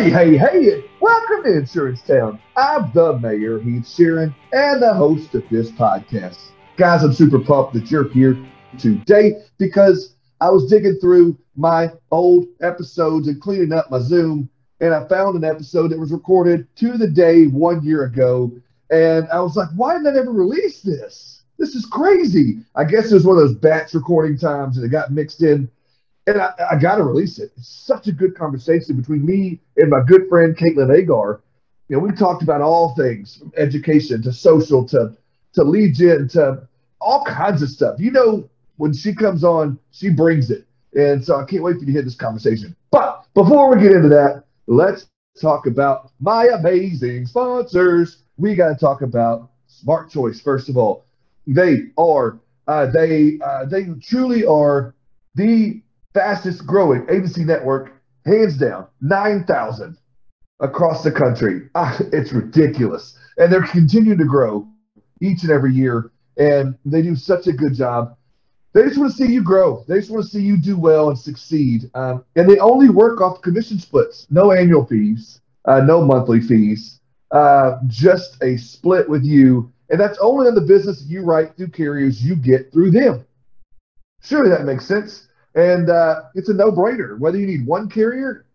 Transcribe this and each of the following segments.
Hey, hey, hey, welcome to Insurance Town. I'm the mayor, Heath Sheeran, and the host of this podcast. Guys, I'm super pumped that you're here today because I was digging through my old episodes and cleaning up my Zoom, and I found an episode that was recorded to the day one year ago. And I was like, why did I never release this? This is crazy. I guess it was one of those batch recording times and it got mixed in and I, I got to release it. It's such a good conversation between me and my good friend Caitlin Agar. You know, we talked about all things from education to social to to lead gen to all kinds of stuff. You know, when she comes on, she brings it. And so I can't wait for you to hear this conversation. But before we get into that, let's talk about my amazing sponsors. We got to talk about Smart Choice first of all. They are uh, they uh, they truly are the fastest growing agency network, hands down, 9,000 across the country. Ah, it's ridiculous. And they're continuing to grow each and every year. And they do such a good job. They just want to see you grow. They just want to see you do well and succeed. Um, and they only work off commission splits, no annual fees, uh, no monthly fees, uh, just a split with you. And that's only on the business you write through carriers you get through them. Surely that makes sense. And uh, it's a no brainer. Whether you need one carrier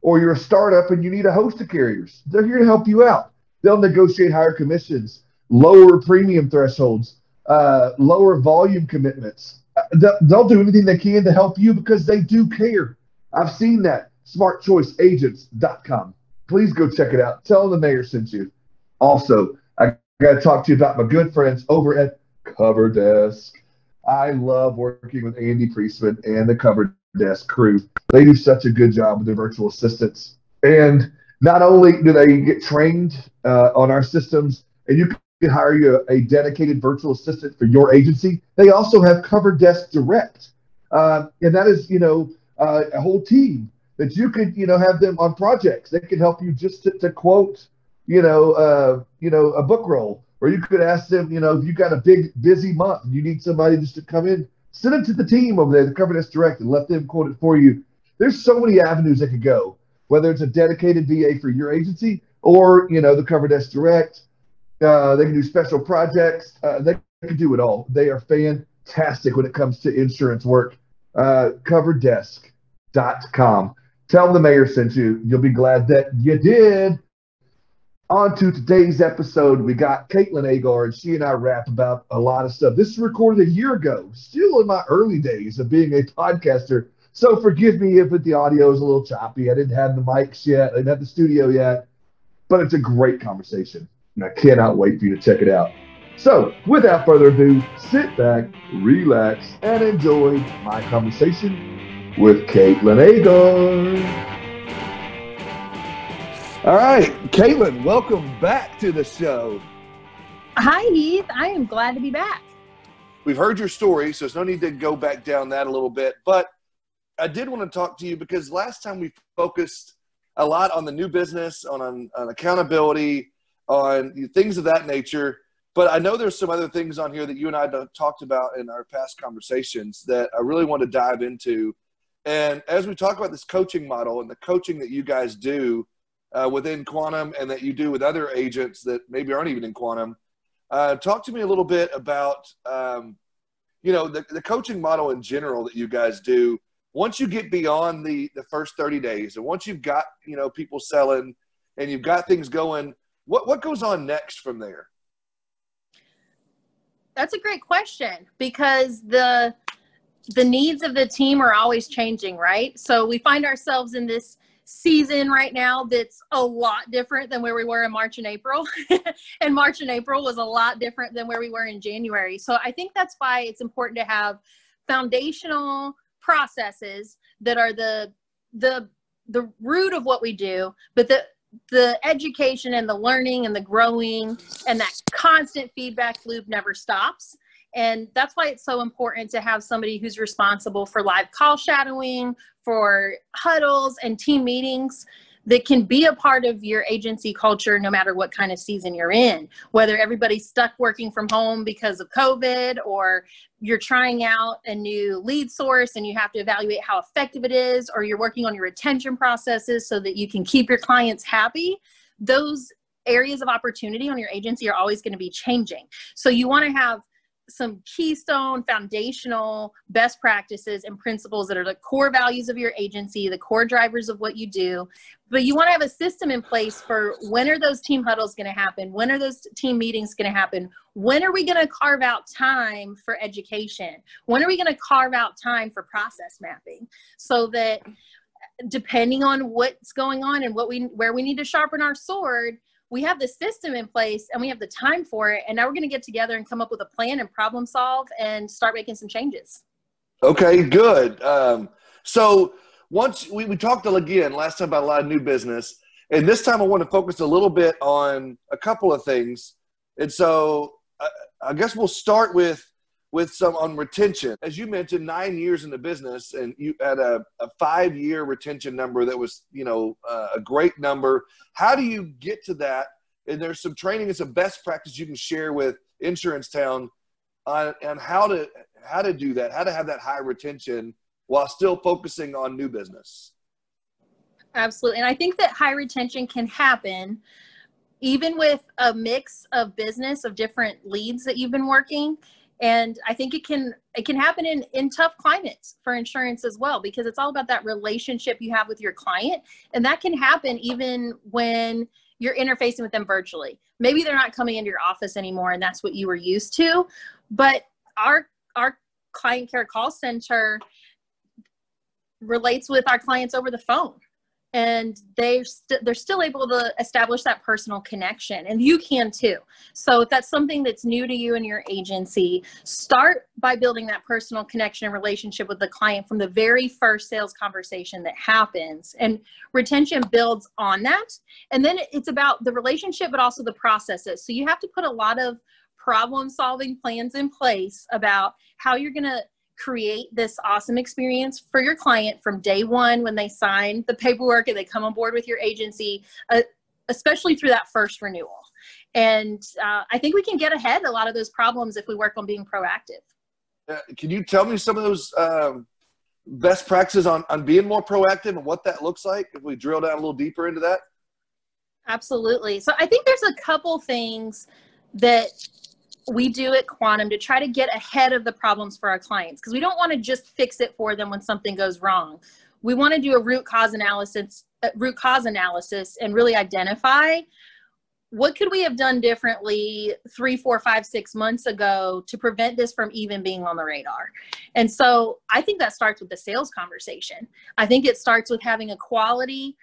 or you're a startup and you need a host of carriers, they're here to help you out. They'll negotiate higher commissions, lower premium thresholds, uh, lower volume commitments. Uh, they'll do anything they can to help you because they do care. I've seen that. SmartChoiceAgents.com. Please go check it out. Tell them the mayor sent you. Also, I got to talk to you about my good friends over at Cover Desk. I love working with Andy Priestman and the Cover Desk crew. They do such a good job with their virtual assistants. And not only do they get trained uh, on our systems, and you can hire you a, a, dedicated virtual assistant for your agency, they also have Cover Desk Direct. Uh, and that is, you know, uh, a whole team that you could, you know, have them on projects. They can help you just to, to quote, you know, uh, you know, a book roll or you could ask them, you know, if you got a big busy month and you need somebody just to come in, send it to the team over there, the Cover Desk Direct, and let them quote it for you. There's so many avenues that could go, whether it's a dedicated VA for your agency or, you know, the Cover Desk Direct. Uh, they can do special projects. Uh, they can do it all. They are fantastic when it comes to insurance work. Uh, coverdesk.com. Tell them the mayor sent you. You'll be glad that you did on to today's episode. We got Caitlin Agar, and she and I rap about a lot of stuff. This is recorded a year ago, still in my early days of being a podcaster. So forgive me if the audio is a little choppy. I didn't have the mics yet, I didn't have the studio yet, but it's a great conversation, and I cannot wait for you to check it out. So, without further ado, sit back, relax, and enjoy my conversation with Caitlin Agar. All right, Caitlin, welcome back to the show. Hi, Heath. I am glad to be back. We've heard your story, so there's no need to go back down that a little bit. But I did want to talk to you because last time we focused a lot on the new business, on, on, on accountability, on things of that nature. But I know there's some other things on here that you and I talked about in our past conversations that I really want to dive into. And as we talk about this coaching model and the coaching that you guys do, uh, within quantum and that you do with other agents that maybe aren't even in quantum. Uh, talk to me a little bit about, um, you know, the, the coaching model in general that you guys do. Once you get beyond the, the first 30 days and once you've got, you know, people selling and you've got things going, what, what goes on next from there? That's a great question because the the needs of the team are always changing, right? So we find ourselves in this season right now that's a lot different than where we were in March and April. and March and April was a lot different than where we were in January. So I think that's why it's important to have foundational processes that are the the the root of what we do, but the the education and the learning and the growing and that constant feedback loop never stops. And that's why it's so important to have somebody who's responsible for live call shadowing, for huddles and team meetings that can be a part of your agency culture no matter what kind of season you're in. Whether everybody's stuck working from home because of covid or you're trying out a new lead source and you have to evaluate how effective it is or you're working on your retention processes so that you can keep your clients happy those areas of opportunity on your agency are always going to be changing. So you want to have some keystone foundational best practices and principles that are the core values of your agency the core drivers of what you do. But you want to have a system in place for when are those team huddles going to happen? When are those team meetings going to happen? When are we going to carve out time for education? When are we going to carve out time for process mapping? So that depending on what's going on and what we where we need to sharpen our sword we have the system in place and we have the time for it and now we're going to get together and come up with a plan and problem solve and start making some changes. Okay good. Um, so once we, we talked again last time about a lot of new business and this time i want to focus a little bit on a couple of things. And so I, I guess we'll start with with some on retention. As you mentioned, nine years in the business, and you had a, a five year retention number that was, you know, uh, a great number. How do you get to that? And there's some training and some best practice you can share with Insurance Town on, on how to how to do that, how to have that high retention while still focusing on new business. Absolutely, and I think that high retention can happen even with a mix of business of different leads that you've been working and i think it can it can happen in in tough climates for insurance as well because it's all about that relationship you have with your client. And that can happen even when you're interfacing with them virtually. Maybe they're not coming into your office anymore and that's what you were used to but our our client care call center relates with our clients over the phone and they st- they're still able to establish that personal connection and you can too. So if that's something that's new to you and your agency start by building that personal connection and relationship with the client from the very first sales conversation that happens and retention builds on that. And then it's about the relationship but also the processes. So you have to put a lot of problem solving plans in place about how you're going to create this awesome experience for your client from day one when they sign the paperwork and they come on board with your agency, uh, especially through that first renewal. And uh, I think we can get ahead a lot of those problems if we work on being proactive. Uh, can you tell me some of those um, best practices on, on being more proactive and what that looks like if we drill down a little deeper into that? Absolutely. So I think there's a couple things that we do at Quantum to try to get ahead of the problems for our clients because we don't want to just fix it for them when something goes wrong. We want to do a root cause analysis, uh, root cause analysis, and really identify what could we have done differently three, four, five, six months ago to prevent this from even being on the radar. And so I think that starts with the sales conversation. I think it starts with having a quality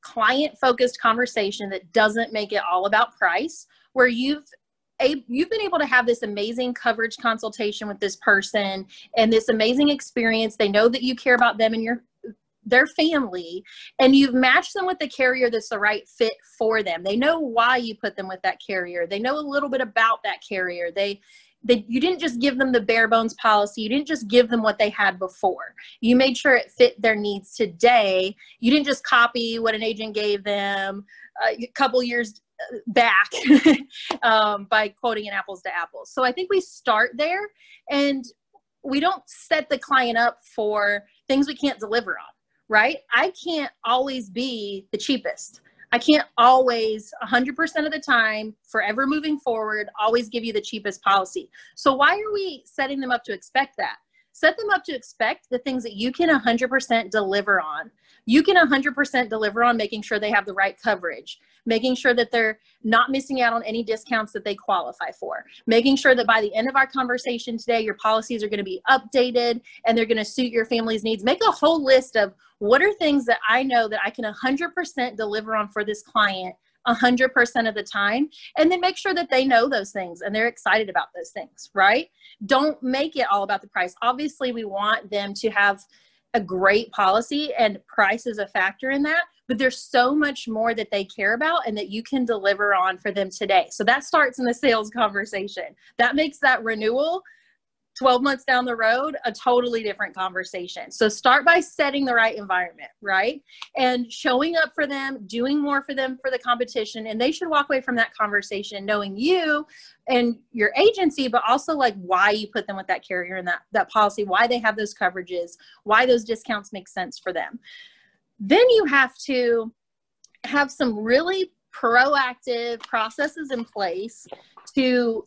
client focused conversation that doesn't make it all about price where you've a, you've been able to have this amazing coverage consultation with this person and this amazing experience. They know that you care about them and your their family and you've matched them with the carrier that's the right fit for them. They know why you put them with that carrier. They know a little bit about that carrier. They they you didn't just give them the bare bones policy. You didn't just give them what they had before. You made sure it fit their needs today. You didn't just copy what an agent gave them uh, a couple years back um, by quoting an apples to apples. So I think we start there and we don't set the client up for things we can't deliver on, right? I can't always be the cheapest. I can't always 100% of the time, forever moving forward, always give you the cheapest policy. So why are we setting them up to expect that? Set them up to expect the things that you can 100% deliver on you can 100% deliver on making sure they have the right coverage, making sure that they're not missing out on any discounts that they qualify for, making sure that by the end of our conversation today, your policies are going to be updated and they're going to suit your family's needs. Make a whole list of what are things that I know that I can 100% deliver on for this client 100% of the time and then make sure that they know those things and they're excited about those things right? Don't make it all about the price. Obviously we want them to have a great policy and price is a factor in that but there's so much more that they care about and that you can deliver on for them today. So that starts in the sales conversation. That makes that renewal 12 months down the road, a totally different conversation. So start by setting the right environment, right? And showing up for them, doing more for them for the competition. And they should walk away from that conversation knowing you and your agency, but also like why you put them with that carrier and that, that policy, why they have those coverages, why those discounts make sense for them. Then you have to have some really proactive processes in place to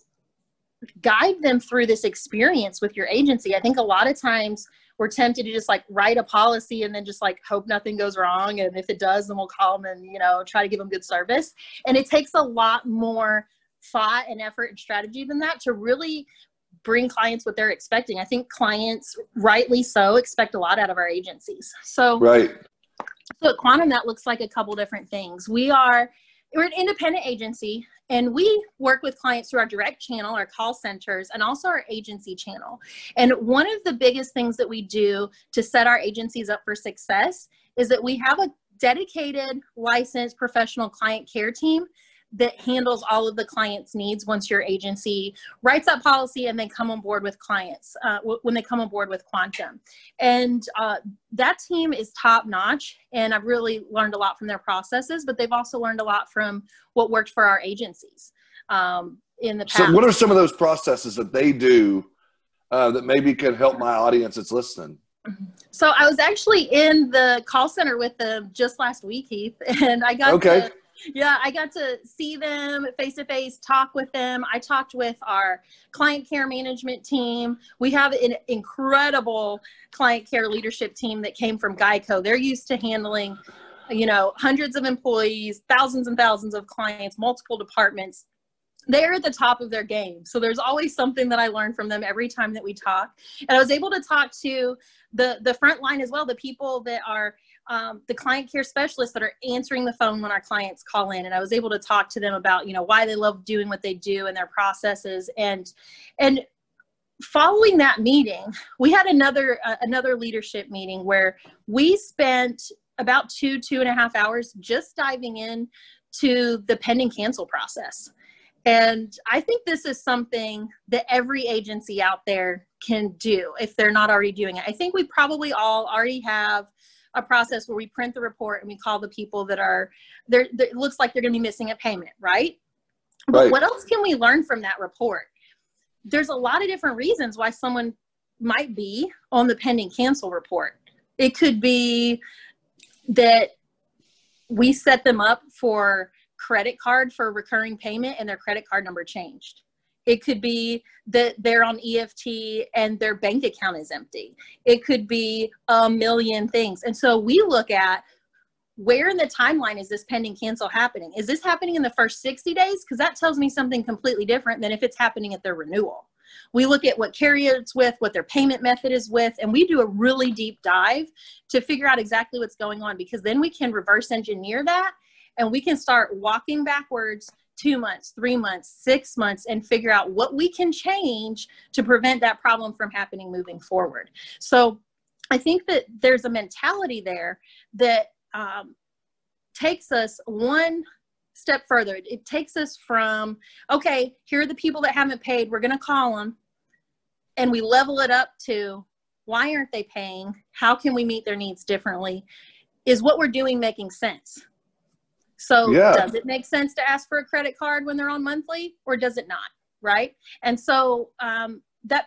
guide them through this experience with your agency. I think a lot of times we're tempted to just like write a policy and then just like hope nothing goes wrong. And if it does, then we'll call them and, you know, try to give them good service. And it takes a lot more thought and effort and strategy than that to really bring clients what they're expecting. I think clients, rightly so, expect a lot out of our agencies. So, right. So at Quantum, that looks like a couple different things. We are we're an independent agency and we work with clients through our direct channel our call centers and also our agency channel. And one of the biggest things that we do to set our agencies up for success is that we have a dedicated licensed professional client care team that handles all of the client's needs once your agency writes that policy and they come on board with clients uh, w- when they come on board with quantum. And uh, that team is top notch and i've really learned a lot from their processes but they've also learned a lot from what worked for our agencies um, in the past so what are some of those processes that they do uh, that maybe can help my audience that's listening? So I was actually in the call center with them just last week, Heath, and I got okay. to yeah, I got to see them face to face, talk with them. I talked with our client care management team. We have an incredible client care leadership team that came from Geico. They're used to handling, you know, hundreds of employees, thousands and thousands of clients, multiple departments. They're at the top of their game. So there's always something that I learn from them every time that we talk. And I was able to talk to the the front line as well, the people that are um, the client care specialists that are answering the phone when our clients call in. And i was able to talk to them about you know why they love doing what they do and their processes. And and following that meeting we had another uh, another leadership meeting where we spent about two two and a half hours just diving in to the pending cancel process. And i think this is something that every agency out there can do if they're not already doing it. I think we probably all already have a process where we print the report and we call the people that are there it looks like they're going to be missing a payment right? But what else can we learn from that report? There's a lot of different reasons why someone might be on the pending cancel report. It could be that we set them up for credit card for recurring payment and their credit card number changed it could be that they're on EFT and their bank account is empty. It could be a million things. And so we look at where in the timeline is this pending cancel happening? Is this happening in the first 60 days? Because that tells me something completely different than if it's happening at their renewal. We look at what carrier it's with, what their payment method is with, and we do a really deep dive to figure out exactly what's going on because then we can reverse engineer that and we can start walking backwards two months, three months, six months, and figure out what we can change to prevent that problem from happening moving forward. So I think that there's a mentality there that um, takes us one step further. It takes us from, okay, here are the people that haven't paid, we're going to call them, and we level it up to why aren't they paying? How can we meet their needs differently? Is what we're doing making sense? So yeah. does it make sense to ask for a credit card when they're on monthly or does it not? Right. And so um, that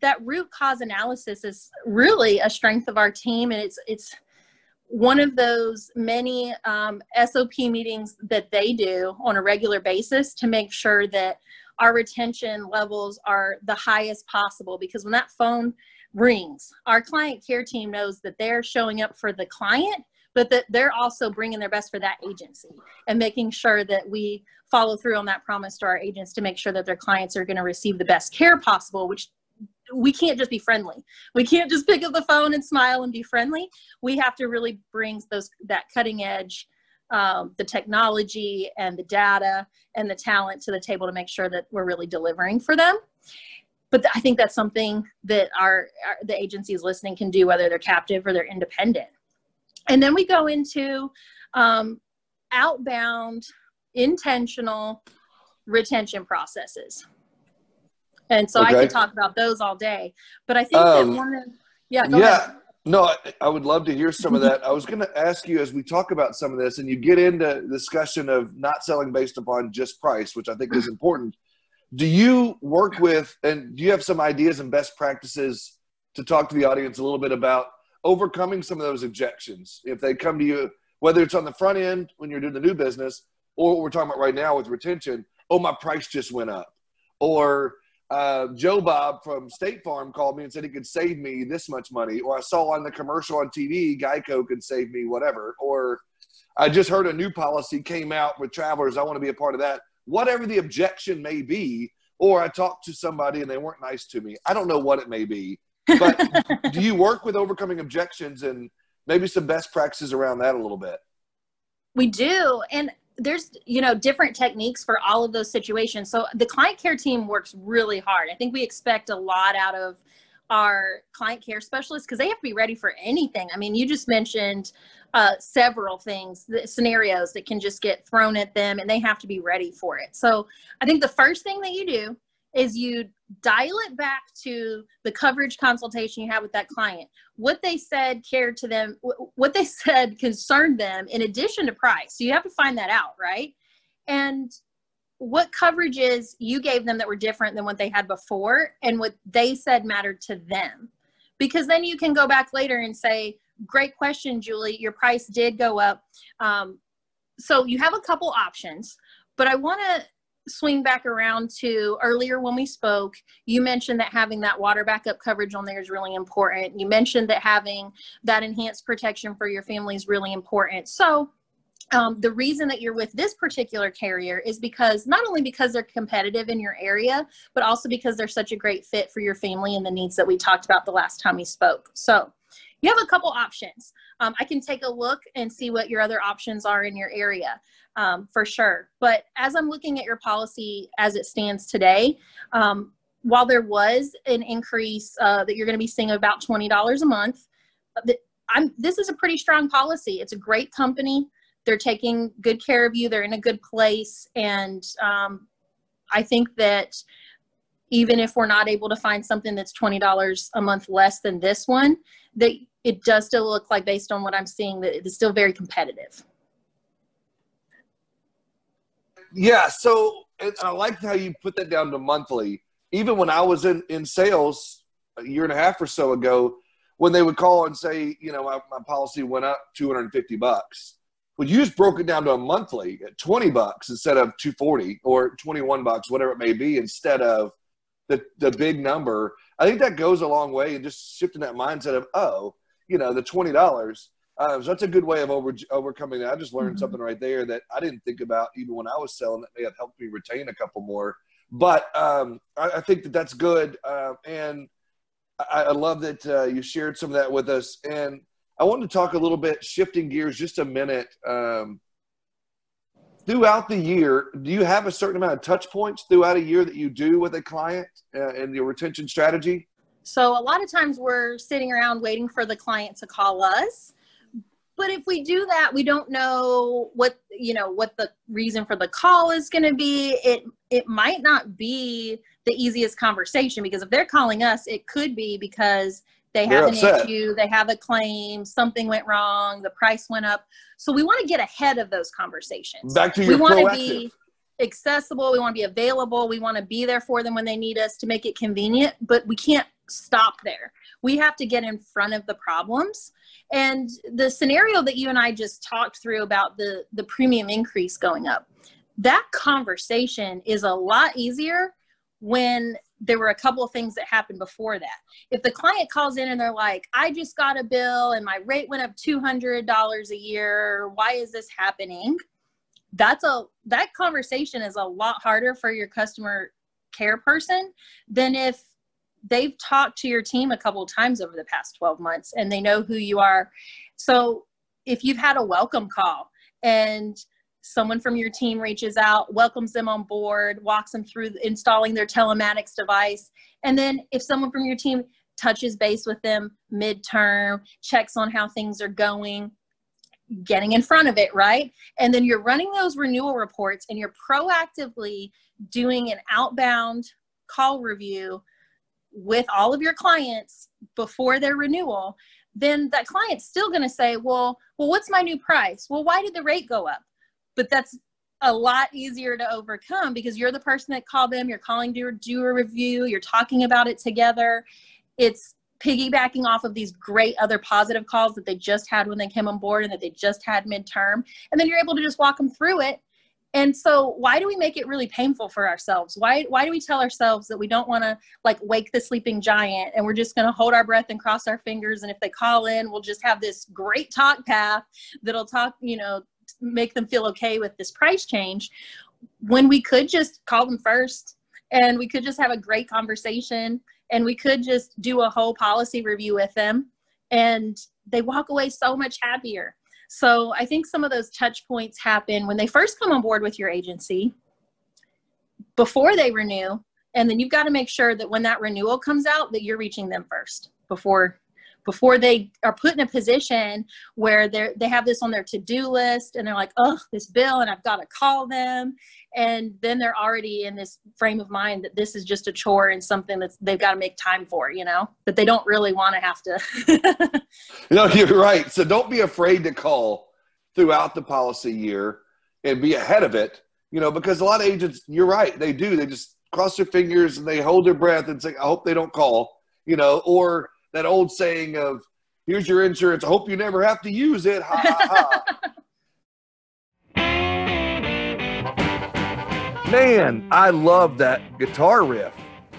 that root cause analysis is really a strength of our team and it's it's one of those many um, SOP meetings that they do on a regular basis to make sure that our retention levels are the highest possible because when that phone rings, our client care team knows that they're showing up for the client but that they're also bringing their best for that agency and making sure that we follow through on that promise to our agents to make sure that their clients are going to receive the best care possible which we can't just be friendly. We can't just pick up the phone and smile and be friendly. We have to really bring those that cutting edge um, the technology and the data and the talent to the table to make sure that we're really delivering for them. But i think that's something that our, our the agencies listening can do whether they're captive or they're independent and then we go into um, outbound, intentional retention processes. And so okay. I could talk about those all day. But I think um, that one of, yeah, yeah. Ahead. No, I, I, would love to hear some of that. I was going to ask you as we talk about some of this, and you get into discussion of not selling based upon just price, which I think is important. Do you work with, and do you have some ideas and best practices to talk to the audience a little bit about overcoming some of those objections if they come to you, whether it's on the front end when you're doing the new business, or what we're talking about right now with retention? Oh, my price just went up, or uh, Joe Bob from State Farm called me and said he could save me this much money, or I saw on the commercial on TV Geico could save me whatever, or I just heard a new policy came out with travelers. I want to be a part of that. Whatever the objection may be, or I talked to somebody and they weren't nice to me. I don't know what it may be, but do you work with overcoming objections and maybe some best practices around that a little bit? We do, and there's you know different techniques for all of those situations. So the client care team works really hard. I think we expect a lot out of our client care specialists because they have to be ready for anything. I mean you just mentioned uh, several things scenarios that can just get thrown at them and they have to be ready for it. So i think the first thing that you do is you dial it back to the coverage consultation you had with that client. What they said cared to them what they said concerned them in addition to price. So you have to find that out right? And what coverages you gave them that were different than what they had before and what they said mattered to them. Because then you can go back later and say great question julie. Your price did go up. Um, so you have a couple options but i want to swing back around to earlier when we spoke, you mentioned that having that water backup coverage on there is really important. You mentioned that having that enhanced protection for your family is really important. So, um, the reason that you're with this particular carrier is because not only because they're competitive in your area, but also because they're such a great fit for your family and the needs that we talked about the last time we spoke. So, you have a couple options. Um, I can take a look and see what your other options are in your area um, for sure. But as I'm looking at your policy as it stands today, um, while there was an increase uh, that you're going to be seeing about $20 a month, uh, I'm, this is a pretty strong policy. It's a great company. They're taking good care of you. They're in a good place. And um, I think that even if we're not able to find something that's $20 a month less than this one, that it does still look like based on what I'm seeing that it's still very competitive. Yeah. So I like how you put that down to monthly. Even when I was in, in sales a year and a half or so ago, when they would call and say, you know, my, my policy went up 250 bucks. Well, you just broke it down to a monthly at 20 bucks instead of 240 or 21 bucks, whatever it may be, instead of the, the big number. I think that goes a long way and just shifting that mindset of, oh, you know, the $20 uh, so that's a good way of over, overcoming that. I just learned mm-hmm. something right there that I didn't think about even when I was selling. That may have helped me retain a couple more. But um, I, I, think that that's good, uh, and I, I, love that uh, you shared some of that with us. And I wanted to talk a little bit, shifting gears just a minute. Um, throughout the year, do you have a certain amount of touch points throughout a year that you do with a client uh, and your retention strategy? So a lot of times we're sitting around waiting for the client to call us but if we do that we don't know what you know what the reason for the call is going to be it it might not be the easiest conversation because if they're calling us it could be because they have an issue they have a claim something went wrong the price went up. So we want to get ahead of those conversations. Back to your we want to be accessible we want to be available we want to be there for them when they need us to make it convenient but we can't stop there. We have to get in front of the problems. And the scenario that you and I just talked through about the, the premium increase going up, that conversation is a lot easier when there were a couple of things that happened before that. If the client calls in and they're like, I just got a bill and my rate went up $200 a year, why is this happening? That's a that conversation is a lot harder for your customer care person than if they've talked to your team a couple of times over the past 12 months and they know who you are. So if you've had a welcome call and someone from your team reaches out, welcomes them on board, walks them through installing their telematics device, and then if someone from your team touches base with them midterm, checks on how things are going, getting in front of it, right? And then you're running those renewal reports and you're proactively doing an outbound call review with all of your clients before their renewal, then that client's still going to say, well, well, what's my new price? Well, why did the rate go up? But that's a lot easier to overcome because you're the person that called them, you're calling to do a review, you're talking about it together. It's piggybacking off of these great other positive calls that they just had when they came on board and that they just had midterm. And then you're able to just walk them through it and so why do we make it really painful for ourselves why why do we tell ourselves that we don't want to like wake the sleeping giant and we're just going to hold our breath and cross our fingers and if they call in we'll just have this great talk path that'll talk you know make them feel okay with this price change when we could just call them first and we could just have a great conversation and we could just do a whole policy review with them and they walk away so much happier. So I think some of those touch points happen when they first come on board with your agency, before they renew, and then you've got to make sure that when that renewal comes out that you're reaching them first before before they are put in a position where they they have this on their to-do list and they're like oh this bill and i've got to call them. And then they're already in this frame of mind that this is just a chore and something that they've got to make time for you know that they don't really want to have to. No you're right. So don't be afraid to call throughout the policy year and be ahead of it you know because a lot of agents you're right they do. They just cross their fingers and they hold their breath and say i hope they don't call you know or that old saying of here's your insurance i hope you never have to use it ha ha ha Man, I love that guitar riff.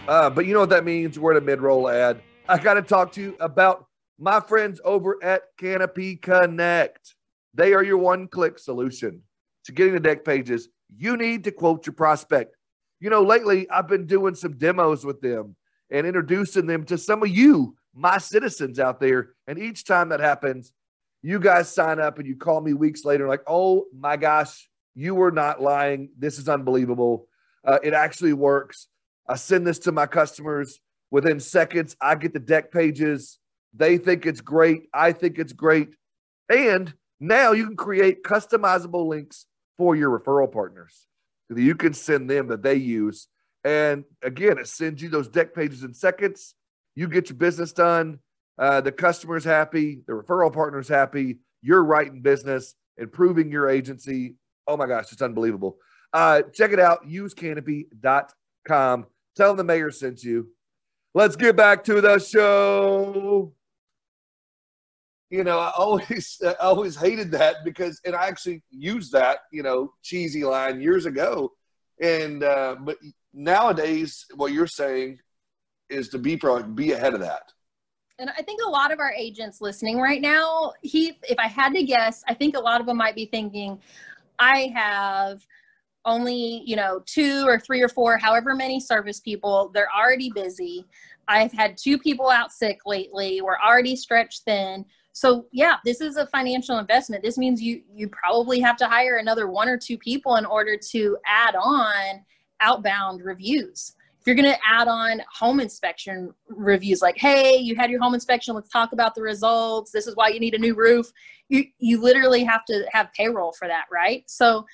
Uh, but you know what that means? We're at a mid roll ad. I got to talk to you about my friends over at Canopy Connect. They are your one click solution to getting the deck pages you need to quote your prospect. You know, lately I've been doing some demos with them and introducing them to some of you, my citizens out there. And each time that happens, you guys sign up and you call me weeks later, like, oh my gosh, you were not lying. This is unbelievable. Uh, it actually works. I send this to my customers within seconds. I get the deck pages. They think it's great. I think it's great. And now you can create customizable links for your referral partners that you can send them that they use. And again, it sends you those deck pages in seconds. You get your business done. Uh, the customer's happy. The referral partner's happy. You're right in business, improving your agency, Oh my gosh, it's unbelievable. Uh, check it out. Usecanopy.com. Tell them the mayor sent you. Let's get back to the show. You know, I always, I always hated that because, and I actually used that, you know, cheesy line years ago. And, uh, but nowadays, what you're saying is to be pro, be ahead of that. And I think a lot of our agents listening right now, he, if I had to guess, I think a lot of them might be thinking, I have only, you know, two or three or four, however many service people. They're already busy. I've had two people out sick lately. We're already stretched thin. So yeah, this is a financial investment. This means you you probably have to hire another one or two people in order to add on outbound reviews. You're going to add on home inspection reviews like, "Hey, you had your home inspection, let's talk about the results. This is why you need a new roof." you you literally have to have payroll for that right? So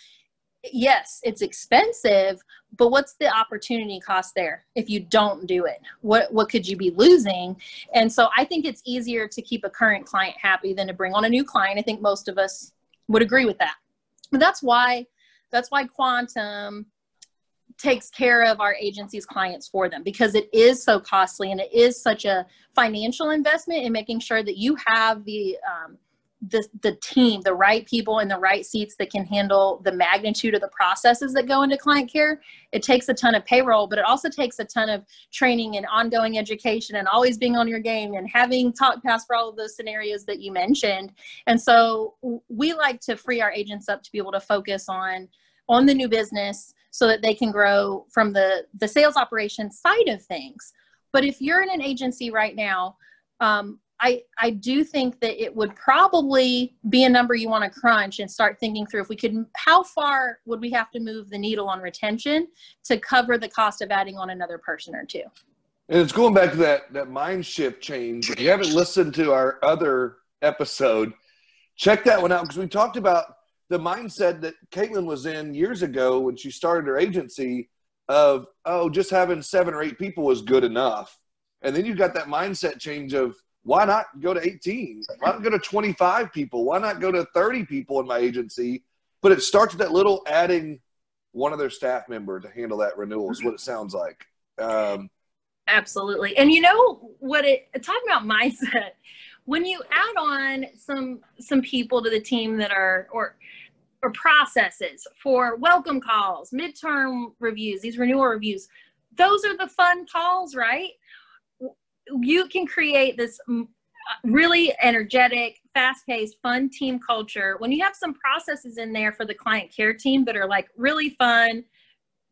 yes it's expensive but what's the opportunity cost there if you don't do it? What what could you be losing? And so i think it's easier to keep a current client happy than to bring on a new client. I think most of us would agree with that. But that's why that's why quantum takes care of our agency's clients for them because it is so costly and it is such a financial investment in making sure that you have the um, the, the team, the right people in the right seats that can handle the magnitude of the processes that go into client care. It takes a ton of payroll, but it also takes a ton of training and ongoing education and always being on your game and having talk paths for all of those scenarios that you mentioned. And so we like to free our agents up to be able to focus on on the new business so that they can grow from the the sales operation side of things. But if you're in an agency right now, um, I, I do think that it would probably be a number you want to crunch and start thinking through if we could how far would we have to move the needle on retention to cover the cost of adding on another person or two and it's going back to that that mind shift change if you haven't listened to our other episode check that one out because we talked about the mindset that caitlin was in years ago when she started her agency of oh just having seven or eight people is good enough. And then you've got that mindset change of why not go to 18 why not go to 25 people? Why not go to 30 people in my agency? But it starts with that little adding one of their staff member to handle that renewal is what it sounds like. Um, absolutely. And you know what it talking about mindset. When you add on some some people to the team that are or or processes for welcome calls, midterm reviews, these renewal reviews. Those are the fun calls, right? You can create this really energetic, fast paced, fun team culture. When you have some processes in there for the client care team that are like really fun,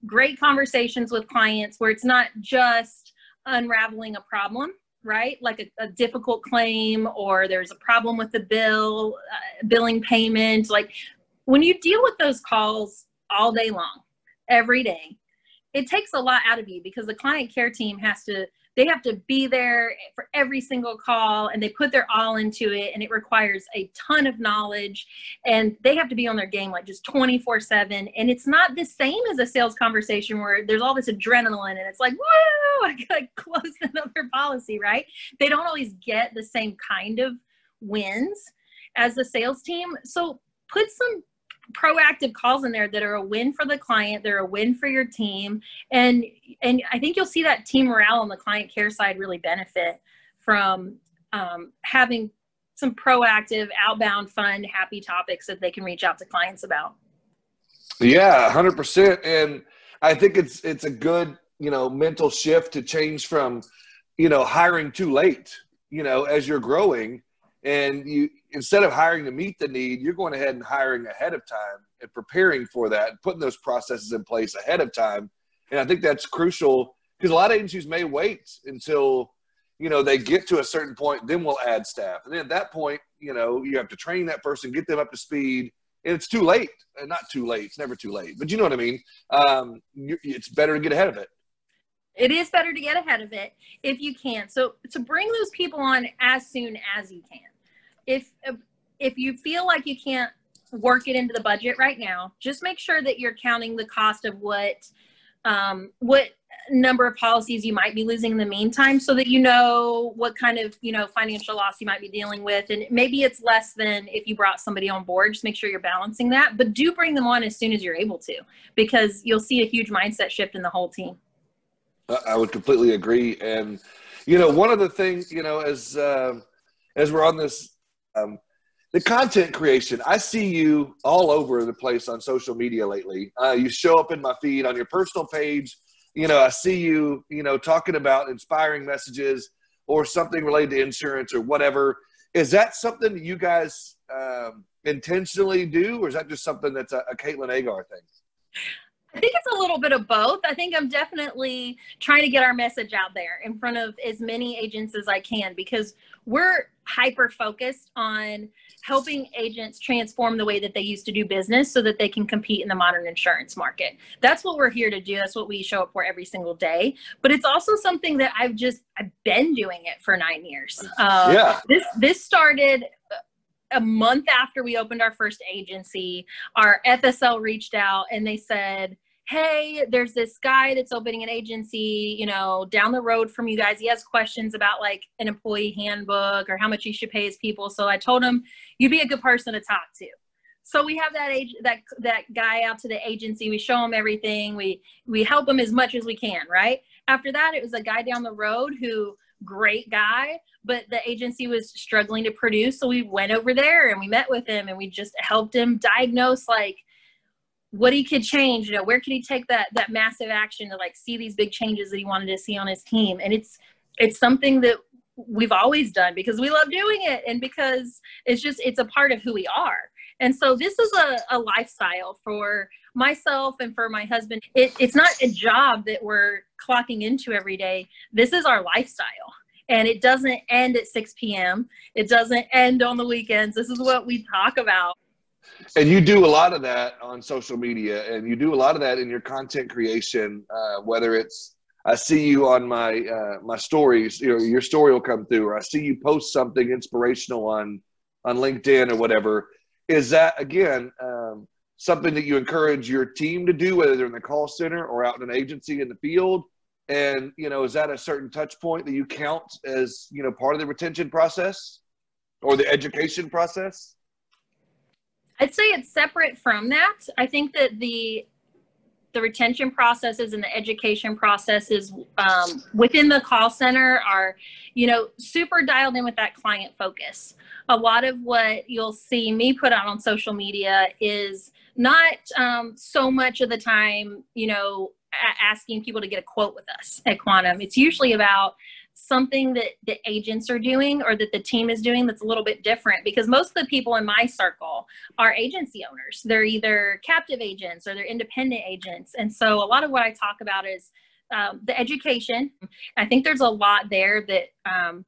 great conversations with clients where it's not just unraveling a problem right like a, a, difficult claim or there's a problem with the bill uh, billing payment like when you deal with those calls all day long, every day, it takes a lot out of you because the client care team has to they have to be there for every single call and they put their all into it and it requires a ton of knowledge and they have to be on their game like just 24 7 and it's not the same as a sales conversation where there's all this adrenaline and it's like whoa i gotta close another policy right? They don't always get the same kind of wins as the sales team. So put some proactive calls in there that are a win for the client they're a win for your team and and i think you'll see that team morale on the client care side really benefit from um, having some proactive outbound fun happy topics that they can reach out to clients about. Yeah 100% and i think it's it's a good you know mental shift to change from you know hiring too late you know as you're growing and you instead of hiring to meet the need, you're going ahead and hiring ahead of time and preparing for that, and putting those processes in place ahead of time. And I think that's crucial because a lot of agencies may wait until you know they get to a certain point, then we'll add staff, and then at that point, you know, you have to train that person, get them up to speed, and it's too late. And not too late; it's never too late. But you know what I mean. Um, it's better to get ahead of it it is better to get ahead of it if you can. So to bring those people on as soon as you can if if you feel like you can't work it into the budget right now, just make sure that you're counting the cost of what um, what number of policies you might be losing in the meantime so that you know what kind of you know financial loss you might be dealing with. And maybe it's less than if you brought somebody on board. Just make sure you're balancing that. But do bring them on as soon as you're able to because you'll see a huge mindset shift in the whole team. I would completely agree. And you know one of the things you know as uh, as we're on this um, the content creation, I see you all over the place on social media lately. Uh, you show up in my feed on your personal page. You know, I see you, you know, talking about inspiring messages or something related to insurance or whatever. Is that something that you guys um, intentionally do, or is that just something that's a, a Caitlin Agar thing? I think it's a little bit of both. I think I'm definitely trying to get our message out there in front of as many agents as I can because we're hyper focused on helping agents transform the way that they used to do business so that they can compete in the modern insurance market. That's what we're here to do. That's what we show up for every single day. But it's also something that I've just I've been doing it for nine years. Uh, yeah. This this started a month after we opened our first agency, our FSL reached out and they said, Hey, there's this guy that's opening an agency, you know, down the road from you guys. He has questions about like an employee handbook or how much you should pay his people. So I told him you'd be a good person to talk to. So we have that age that that guy out to the agency. We show him everything. We we help him as much as we can, right? After that, it was a guy down the road who great guy, but the agency was struggling to produce. So we went over there and we met with him and we just helped him diagnose like what he could change, you know, where could he take that that massive action to like see these big changes that he wanted to see on his team. And it's it's something that we've always done because we love doing it and because it's just it's a part of who we are. And so this is a, a lifestyle for myself and for my husband. It, it's not a job that we're clocking into every day. This is our lifestyle. And it doesn't end at 6 p.m. It doesn't end on the weekends. This is what we talk about. And you do a lot of that on social media, and you do a lot of that in your content creation. Uh, whether it's I see you on my uh, my stories, you know, your story will come through, or I see you post something inspirational on on LinkedIn or whatever. Is that again um, something that you encourage your team to do, whether they're in the call center or out in an agency in the field? And you know, is that a certain touch point that you count as you know part of the retention process or the education process? I'd say it's separate from that. I think that the the retention processes and the education processes um, within the call center are, you know, super dialed in with that client focus. A lot of what you'll see me put out on social media is not um, so much of the time, you know, asking people to get a quote with us at Quantum. It's usually about something that the agents are doing or that the team is doing that's a little bit different because most of the people in my circle are agency owners. They're either captive agents or they're independent agents. And so a lot of what I talk about is um, the education. I think there's a lot there that um,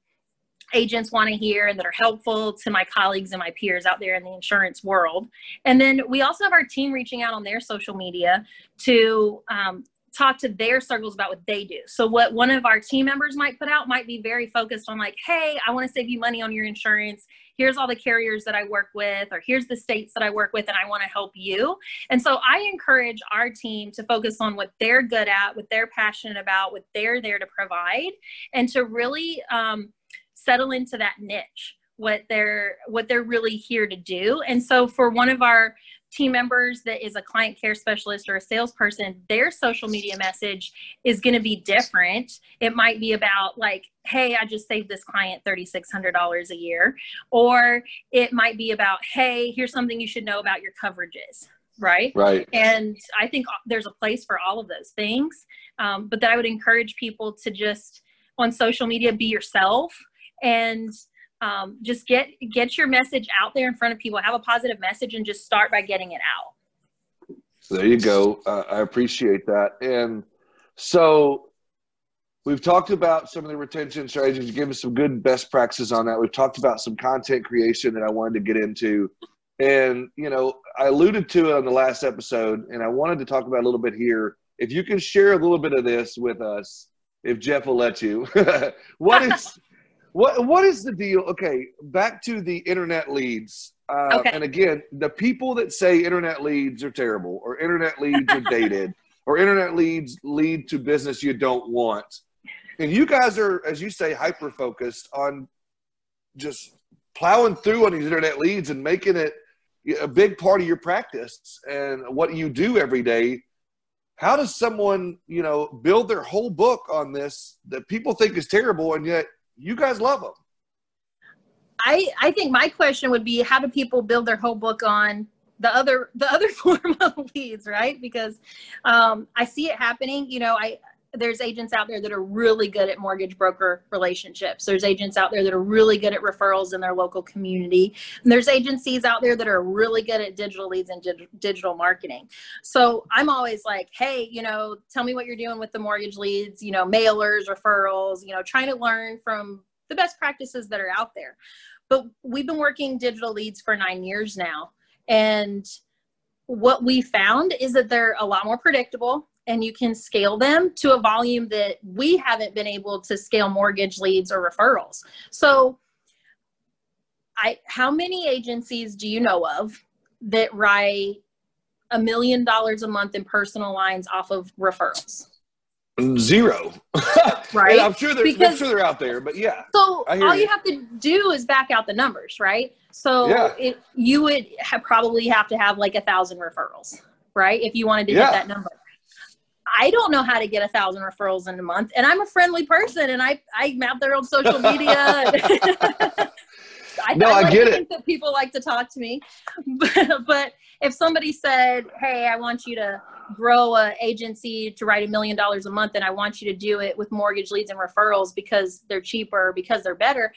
agents want to hear and that are helpful to my colleagues and my peers out there in the insurance world. And then we also have our team reaching out on their social media to um, talk to their circles about what they do. So what one of our team members might put out might be very focused on like, hey, I want to save you money on your insurance. Here's all the carriers that I work with, or here's the states that I work with, and I want to help you. And so I encourage our team to focus on what they're good at, what they're passionate about, what they're there to provide, and to really um, settle into that niche what they're what they're really here to do and so for one of our team members that is a client care specialist or a salesperson, their social media message is going to be different. It might be about like, hey, I just saved this client $3,600 a year. Or it might be about, hey, here's something you should know about your coverages. Right. Right. And I think there's a place for all of those things. Um, but that I would encourage people to just on social media be yourself and um, just get get your message out there in front of people. Have a positive message and just start by getting it out. So there you go. Uh, i appreciate that. And so we've talked about some of the retention strategies. You gave us some good best practices on that. We've talked about some content creation that i wanted to get into. And you know i alluded to it on the last episode and i wanted to talk about a little bit here. If you can share a little bit of this with us if jeff will let you what is what what is the deal? Okay, back to the internet leads. Uh, okay. And again, the people that say internet leads are terrible, or internet leads are dated, or internet leads lead to business you don't want, and you guys are, as you say, hyper focused on just plowing through on these internet leads and making it a big part of your practice and what you do every day how does someone you know build their whole book on this that people think is terrible and yet you guys love them. I I think my question would be how do people build their whole book on the other the other form of leads, right? Because um, I see it happening. You know, I there's agents out there that are really good at mortgage broker relationships. There's agents out there that are really good at referrals in their local community. And there's agencies out there that are really good at digital leads and dig- digital marketing. So I'm always like, hey, you know, tell me what you're doing with the mortgage leads, you know, mailers, referrals, you know, trying to learn from the best practices that are out there. But we've been working digital leads for nine years now. And what we found is that they're a lot more predictable and you can scale them to a volume that we haven't been able to scale mortgage leads or referrals. So I how many agencies do you know of that write a million dollars a month in personal lines off of referrals? Zero. right. I'm sure they're because, I'm sure they're out there, but yeah. So all you. you. have to do is back out the numbers, right? So yeah. it, you would have probably have to have like a thousand referrals, right? If you wanted to yeah. get that number. I don't know how to get a thousand referrals in a month, and I'm a friendly person, and I I'm out there on social media. I, no, I, I get it. That people like to talk to me, but, but if somebody said, "Hey, I want you to grow a agency to write a million dollars a month, and I want you to do it with mortgage leads and referrals because they're cheaper, because they're better,"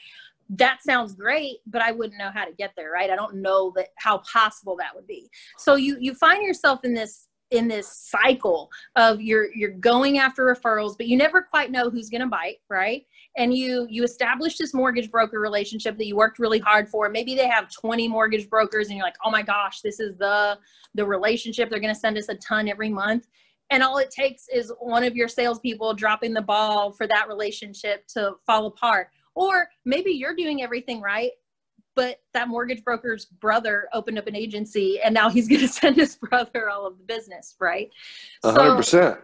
that sounds great but i wouldn't know how to get there right i don't know that how possible that would be so you you find yourself in this in this cycle of you're you're going after referrals but you never quite know who's going to bite right? And you you establish this mortgage broker relationship that you worked really hard for. Maybe they have 20 mortgage brokers and you're like oh my gosh this is the the relationship. They're going to send us a ton every month. And all it takes is one of your salespeople dropping the ball for that relationship to fall apart. Or maybe you're doing everything right but that mortgage broker's brother opened up an agency and now he's going to send his brother all of the business, right? 100%. So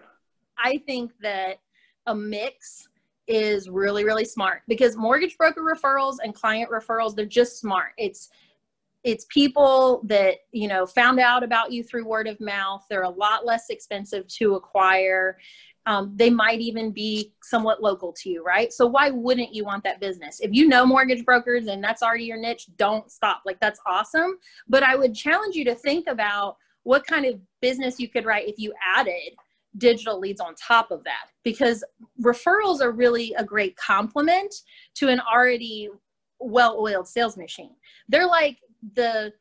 I think that a mix is really really smart because mortgage broker referrals and client referrals they're just smart it's it's people that you know found out about you through word of mouth they're a lot less expensive to acquire um, they might even be somewhat local to you right? So why wouldn't you want that business? If you know mortgage brokers and that's already your niche don't stop. Like that's awesome. But i would challenge you to think about what kind of business you could write if you added digital leads on top of that because referrals are really a great complement to an already well-oiled sales machine. They're like the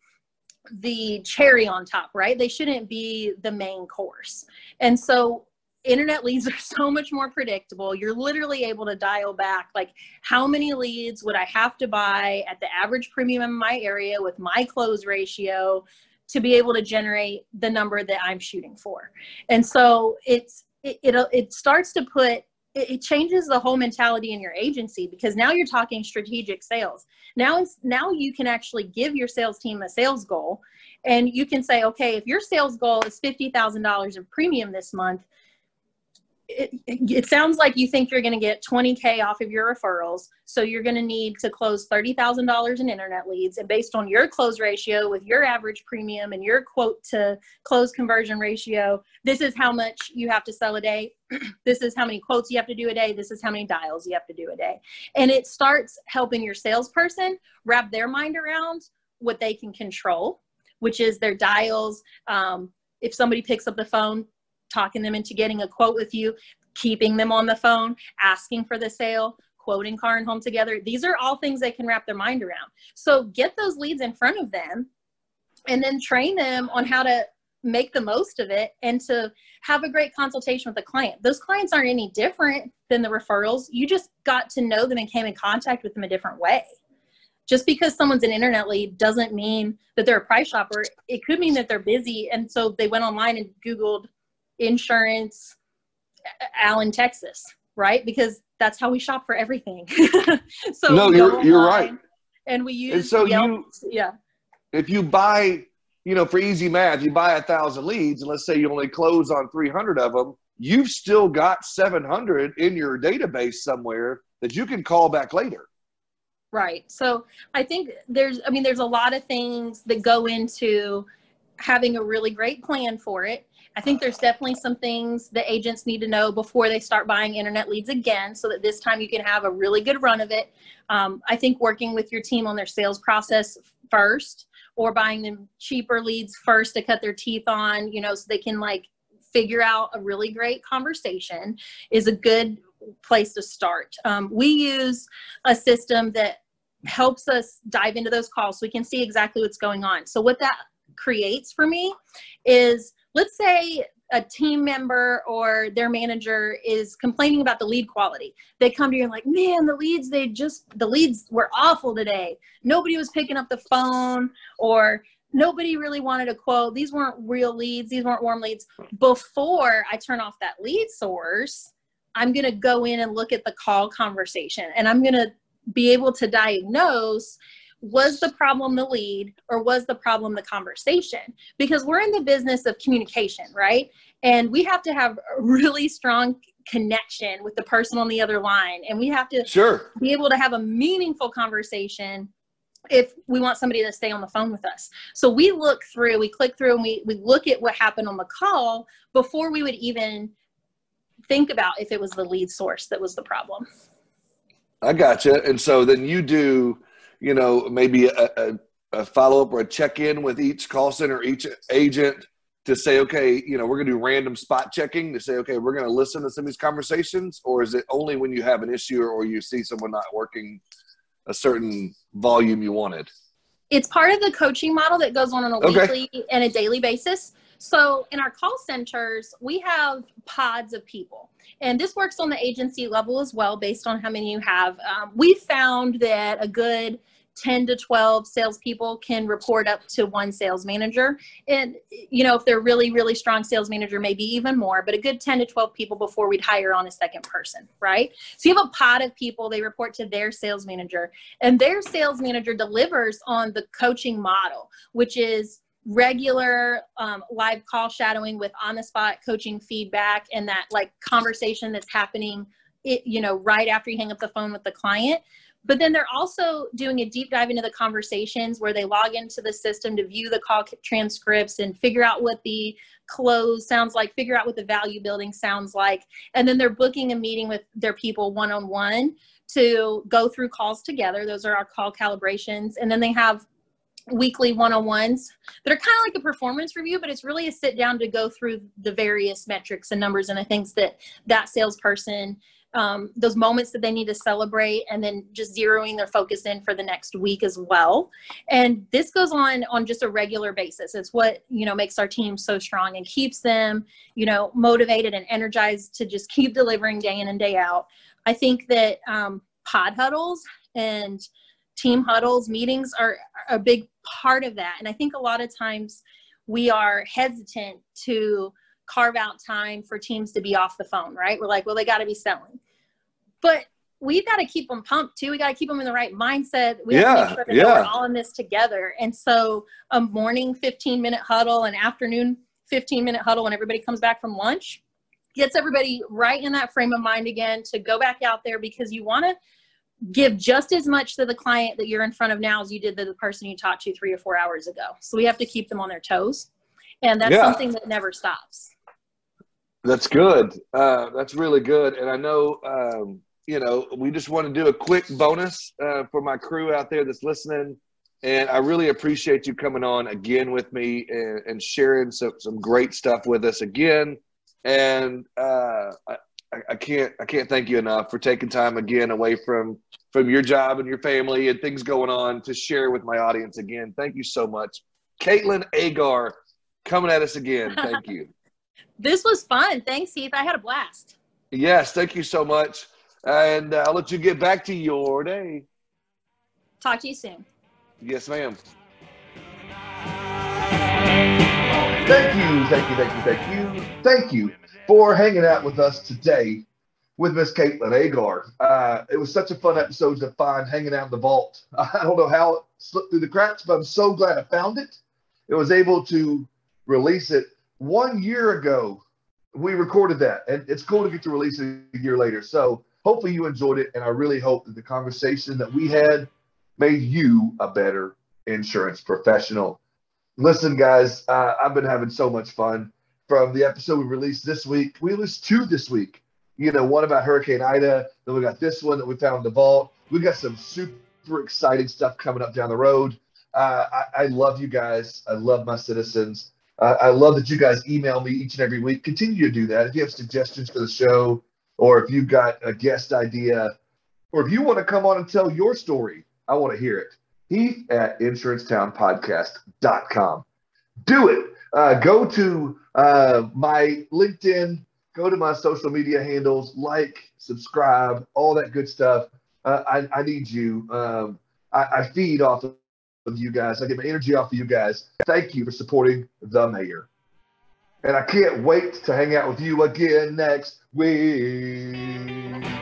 the cherry on top, right? They shouldn't be the main course. And so internet leads are so much more predictable. You're literally able to dial back like how many leads would I have to buy at the average premium in my area with my close ratio to be able to generate the number that I'm shooting for. And so it's it it, it starts to put it, changes the whole mentality in your agency because now you're talking strategic sales. Now, it's now you can actually give your sales team a sales goal, and you can say, okay, if your sales goal is fifty thousand dollars of premium this month, it, it, sounds like you think you're going to get 20k off of your referrals so you're going to need to close $30000 in internet leads and based on your close ratio with your average premium and your quote to close conversion ratio this is how much you have to sell a day. This is how many quotes you have to do a day. This is how many dials you have to do a day. And it starts helping your salesperson wrap their mind around what they can control which is their dials. Um, if somebody picks up the phone talking them into getting a quote with you, keeping them on the phone, asking for the sale, quoting car and home together. These are all things they can wrap their mind around. So get those leads in front of them and then train them on how to make the most of it and to have a great consultation with the client. Those clients aren't any different than the referrals. You just got to know them and came in contact with them a different way. Just because someone's an internet lead doesn't mean that they're a price shopper. It could mean that they're busy and so they went online and Googled insurance, Allen, Texas, right? Because that's how we shop for everything. so no, you're you're right. And we use and so Yelp, you yeah. If you buy, you know, for easy math, you buy a thousand leads, and let's say you only close on three hundred of them, you've still got seven hundred in your database somewhere that you can call back later. Right. So I think there's, I mean, there's a lot of things that go into having a really great plan for it I think there's definitely some things the agents need to know before they start buying internet leads again so that this time you can have a really good run of it. Um, I think working with your team on their sales process first or buying them cheaper leads first to cut their teeth on, you know, so they can like figure out a really great conversation is a good place to start. Um, we use a system that helps us dive into those calls so we can see exactly what's going on. So what that creates for me is let's say a team member or their manager is complaining about the lead quality. They come to you and like, man, the leads, they just, the leads were awful today. Nobody was picking up the phone or nobody really wanted a quote. These weren't real leads. These weren't warm leads. Before I turn off that lead source, I'm going to go in and look at the call conversation and I'm going to be able to diagnose was the problem the lead or was the problem the conversation? Because we're in the business of communication, right? And we have to have a really strong connection with the person on the other line. And we have to sure. be able to have a meaningful conversation if we want somebody to stay on the phone with us. So we look through, we click through and we, we look at what happened on the call before we would even think about if it was the lead source that was the problem. I gotcha. And so then you do you know, maybe a, a, a follow up or a check in with each call center, each agent to say, okay, you know, we're going to do random spot checking to say, okay, we're going to listen to some of these conversations, or is it only when you have an issue or, or you see someone not working a certain volume you wanted? It's part of the coaching model that goes on on a okay. weekly and a daily basis. So in our call centers, we have pods of people. And this works on the agency level as well, based on how many you have. Um, we found that a good 10 to 12 salespeople can report up to one sales manager. And, you know, if they're really, really strong sales manager, maybe even more, but a good 10 to 12 people before we'd hire on a second person, right? So you have a pot of people, they report to their sales manager, and their sales manager delivers on the coaching model, which is regular um, live call shadowing with on the spot coaching feedback and that like conversation that's happening it, you know right after you hang up the phone with the client but then they're also doing a deep dive into the conversations where they log into the system to view the call transcripts and figure out what the close sounds like, figure out what the value building sounds like. And then they're booking a meeting with their people one on one to go through calls together. Those are our call calibrations. And then they have weekly one-on-ones that are kind of like a performance review but it's really a sit down to go through the various metrics and numbers and the things that that salesperson um, those moments that they need to celebrate and then just zeroing their focus in for the next week as well. And this goes on on just a regular basis. It's what you know makes our team so strong and keeps them you know motivated and energized to just keep delivering day in and day out. I think that um, pod huddles and team huddles meetings are a big part of that and i think a lot of times we are hesitant to carve out time for teams to be off the phone, right? We're like, well, they got to be selling. But we've got to keep them pumped too. We got to keep them in the right mindset. We have yeah, to make sure that yeah. we're all in this together. And so a morning 15 minute huddle, an afternoon 15 minute huddle when everybody comes back from lunch gets everybody right in that frame of mind again to go back out there because you want to give just as much to the client that you're in front of now as you did to the person you talked to three or four hours ago. So we have to keep them on their toes. And that's Yeah. something that never stops. That's good. Uh, that's really good. And I know, um, you know, we just want to do a quick bonus uh, for my crew out there that's listening. And I really appreciate you coming on again with me and, and sharing some, some great stuff with us again. And uh, I, I can't I can't thank you enough for taking time again away from from your job and your family and things going on to share with my audience again. Thank you so much, Caitlin Agar, coming at us again. Thank you. This was fun. Thanks, Heath. I had a blast. Yes, thank you so much. And uh, I'll let you get back to your day. Talk to you soon. Yes, ma'am. Thank you, thank you, thank you, thank you, thank you for hanging out with us today with Miss Caitlin Agar. Uh, it was such a fun episode to find hanging out in the vault. I don't know how it slipped through the cracks, but I'm so glad I found it. It was able to release it one year ago. We recorded that, and it's cool to get to release it a year later. So hopefully you enjoyed it, and I really hope that the conversation that we had made you a better insurance professional. Listen, guys, uh, I've been having so much fun from the episode we released this week. We released two this week. You know, one about Hurricane Ida. Then we got this one that we found in the vault. We got some super exciting stuff coming up down the road. Uh, I, I love you guys. I love my citizens. Uh, I love that you guys email me each and every week. Continue to do that. If you have suggestions for the show, or if you've got a guest idea, or if you want to come on and tell your story, I want to hear it. Heath at insurancetownpodcast.com. Do it. Uh, go to uh, my LinkedIn, go to my social media handles, like, subscribe, all that good stuff. Uh, I, I need you. Um, I, I feed off of you guys. I get my energy off of you guys. Thank you for supporting the mayor. And I can't wait to hang out with you again next week.